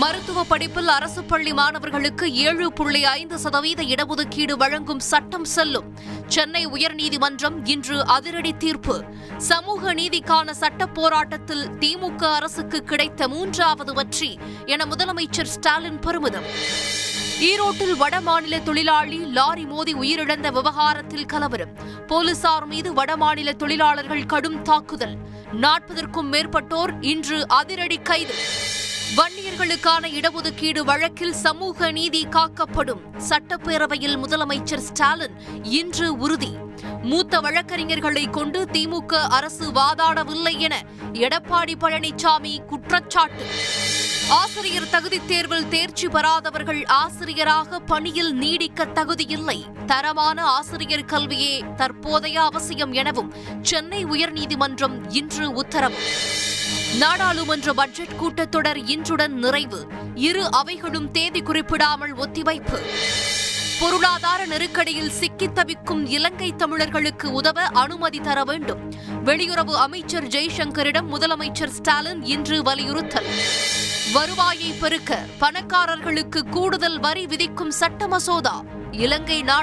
மருத்துவ படிப்பில் அரசு பள்ளி மாணவர்களுக்கு ஏழு புள்ளி ஐந்து சதவீத இடஒதுக்கீடு வழங்கும் சட்டம் செல்லும். சென்னை உயர்நீதிமன்றம் இன்று அதிரடி தீர்ப்பு. சமூக நீதிக்கான சட்ட போராட்டத்தில் திமுக அரசுக்கு கிடைத்த மூன்றாவது வெற்றி என முதலமைச்சர் ஸ்டாலின் பெருமிதம். ஈரோட்டில் வடமாநில தொழிலாளி லாரி மோதி உயிரிழந்த விவகாரத்தில் கலவரம். போலீசார் மீது வடமாநில தொழிலாளர்கள் கடும் தாக்குதல். நாற்பதற்கும் மேற்பட்டோர் இன்று அதிரடி கைது. வன்னியர்களுக்கான இடஒதுக்கீடு வழக்கில் சமூக நீதி காக்கப்படும். சட்டப்பேரவையில் முதலமைச்சர் ஸ்டாலின் இன்று உறுதி. மூத்த வழக்கறிஞர்களை கொண்டு திமுக அரசு வாதாடவில்லை என எடப்பாடி பழனிசாமி குற்றச்சாட்டு. ஆசிரியர் தகுதித் தேர்வில் தேர்ச்சி பெறாதவர்கள் ஆசிரியராக பணியில் நீடிக்க தகுதியில்லை. தரமான ஆசிரியர் கல்வியே தற்போதைய அவசியம் எனவும் சென்னை உயர்நீதிமன்றம் இன்று உத்தரவு. நாடாளுமன்ற பட்ஜெட் கூட்டத்தொடர் இன்றுடன் நிறைவு. இரு அவைகளும் தேதி குறிப்பிடாமல் ஒத்திவைப்பு. பொருளாதார நெருக்கடியில் சிக்கித் தவிக்கும் இலங்கை தமிழர்களுக்கு உதவ அனுமதி தர வேண்டும். வெளியுறவு அமைச்சர் ஜெய்சங்கரிடம் முதலமைச்சர் ஸ்டாலின் இன்று வலியுறுத்தல். வருவாயை பெருக்க பணக்காரர்களுக்கு கூடுதல் வரி விதிக்கும் சட்ட மசோதா. இலங்கை நாடு